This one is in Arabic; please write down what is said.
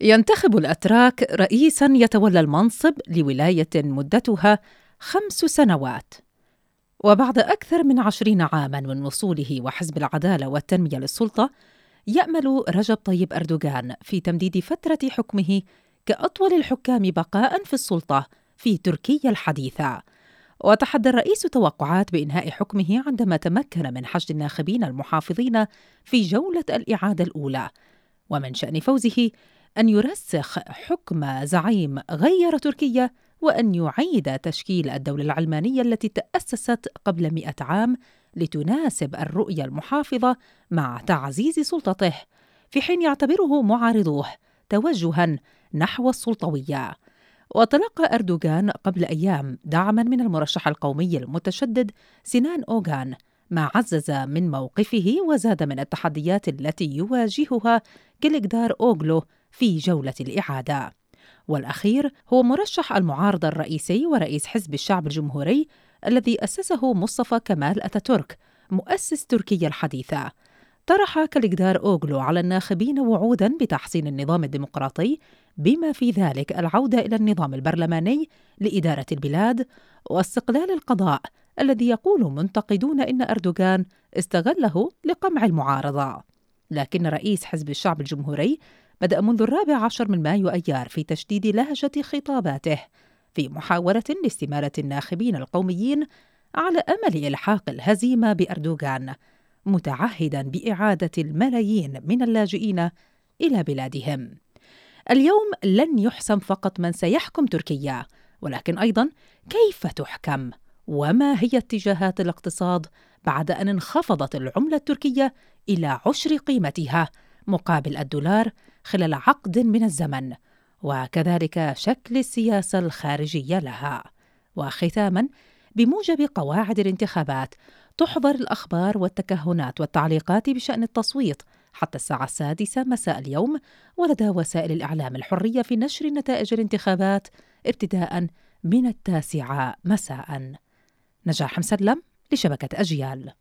ينتخب الأتراك رئيسا يتولى المنصب لولاية مدتها خمس سنوات. وبعد أكثر من عشرين عاما من وصوله وحزب العدالة والتنمية للسلطة يأمل رجب طيب أردوغان في تمديد فترة حكمه كأطول الحكام بقاء في السلطة في تركيا الحديثة. وتحدى الرئيس توقعات بإنهاء حكمه عندما تمكن من حشد الناخبين المحافظين في جولة الإعادة الأولى. ومن شأن فوزه أن يرسخ حكم زعيم غير تركيا وأن يعيد تشكيل الدولة العلمانية التي تأسست قبل مئة عام لتناسب الرؤية المحافظة مع تعزيز سلطته. في حين يعتبره معارضوه توجها نحو السلطوية. وتلقى أردوغان قبل أيام دعما من المرشح القومي المتشدد سنان أوغان ما عزز من موقفه وزاد من التحديات التي يواجهها كليكدار أوغلو في جولة الإعادة. والأخير هو مرشح المعارضة الرئيسي ورئيس حزب الشعب الجمهوري الذي أسسه مصطفى كمال أتاتورك مؤسس تركيا الحديثة. طرح كاليكدار أوغلو على الناخبين وعودا بتحسين النظام الديمقراطي بما في ذلك العودة إلى النظام البرلماني لإدارة البلاد واستقلال القضاء الذي يقول منتقدون إن أردوغان استغله لقمع المعارضة. لكن رئيس حزب الشعب الجمهوري بدأ منذ الرابع عشر من مايو أيار في تشديد لهجة خطاباته في محاولة لاستمالة الناخبين القوميين على أمل إلحاق الهزيمة بأردوغان متعهدا بإعادة الملايين من اللاجئين إلى بلادهم. اليوم لن يحسم فقط من سيحكم تركيا، ولكن أيضا كيف تحكم؟ وما هي اتجاهات الاقتصاد بعد أن انخفضت العملة التركية إلى عشر قيمتها مقابل الدولار خلال عقد من الزمن وكذلك شكل السياسة الخارجية لها. وختاما بموجب قواعد الانتخابات تحظر الأخبار والتكهنات والتعليقات بشأن التصويت حتى الساعة السادسة مساء اليوم ولدى وسائل الإعلام الحرية في نشر نتائج الانتخابات ابتداء من التاسعة مساء. نجاح مسلم لشبكة أجيال.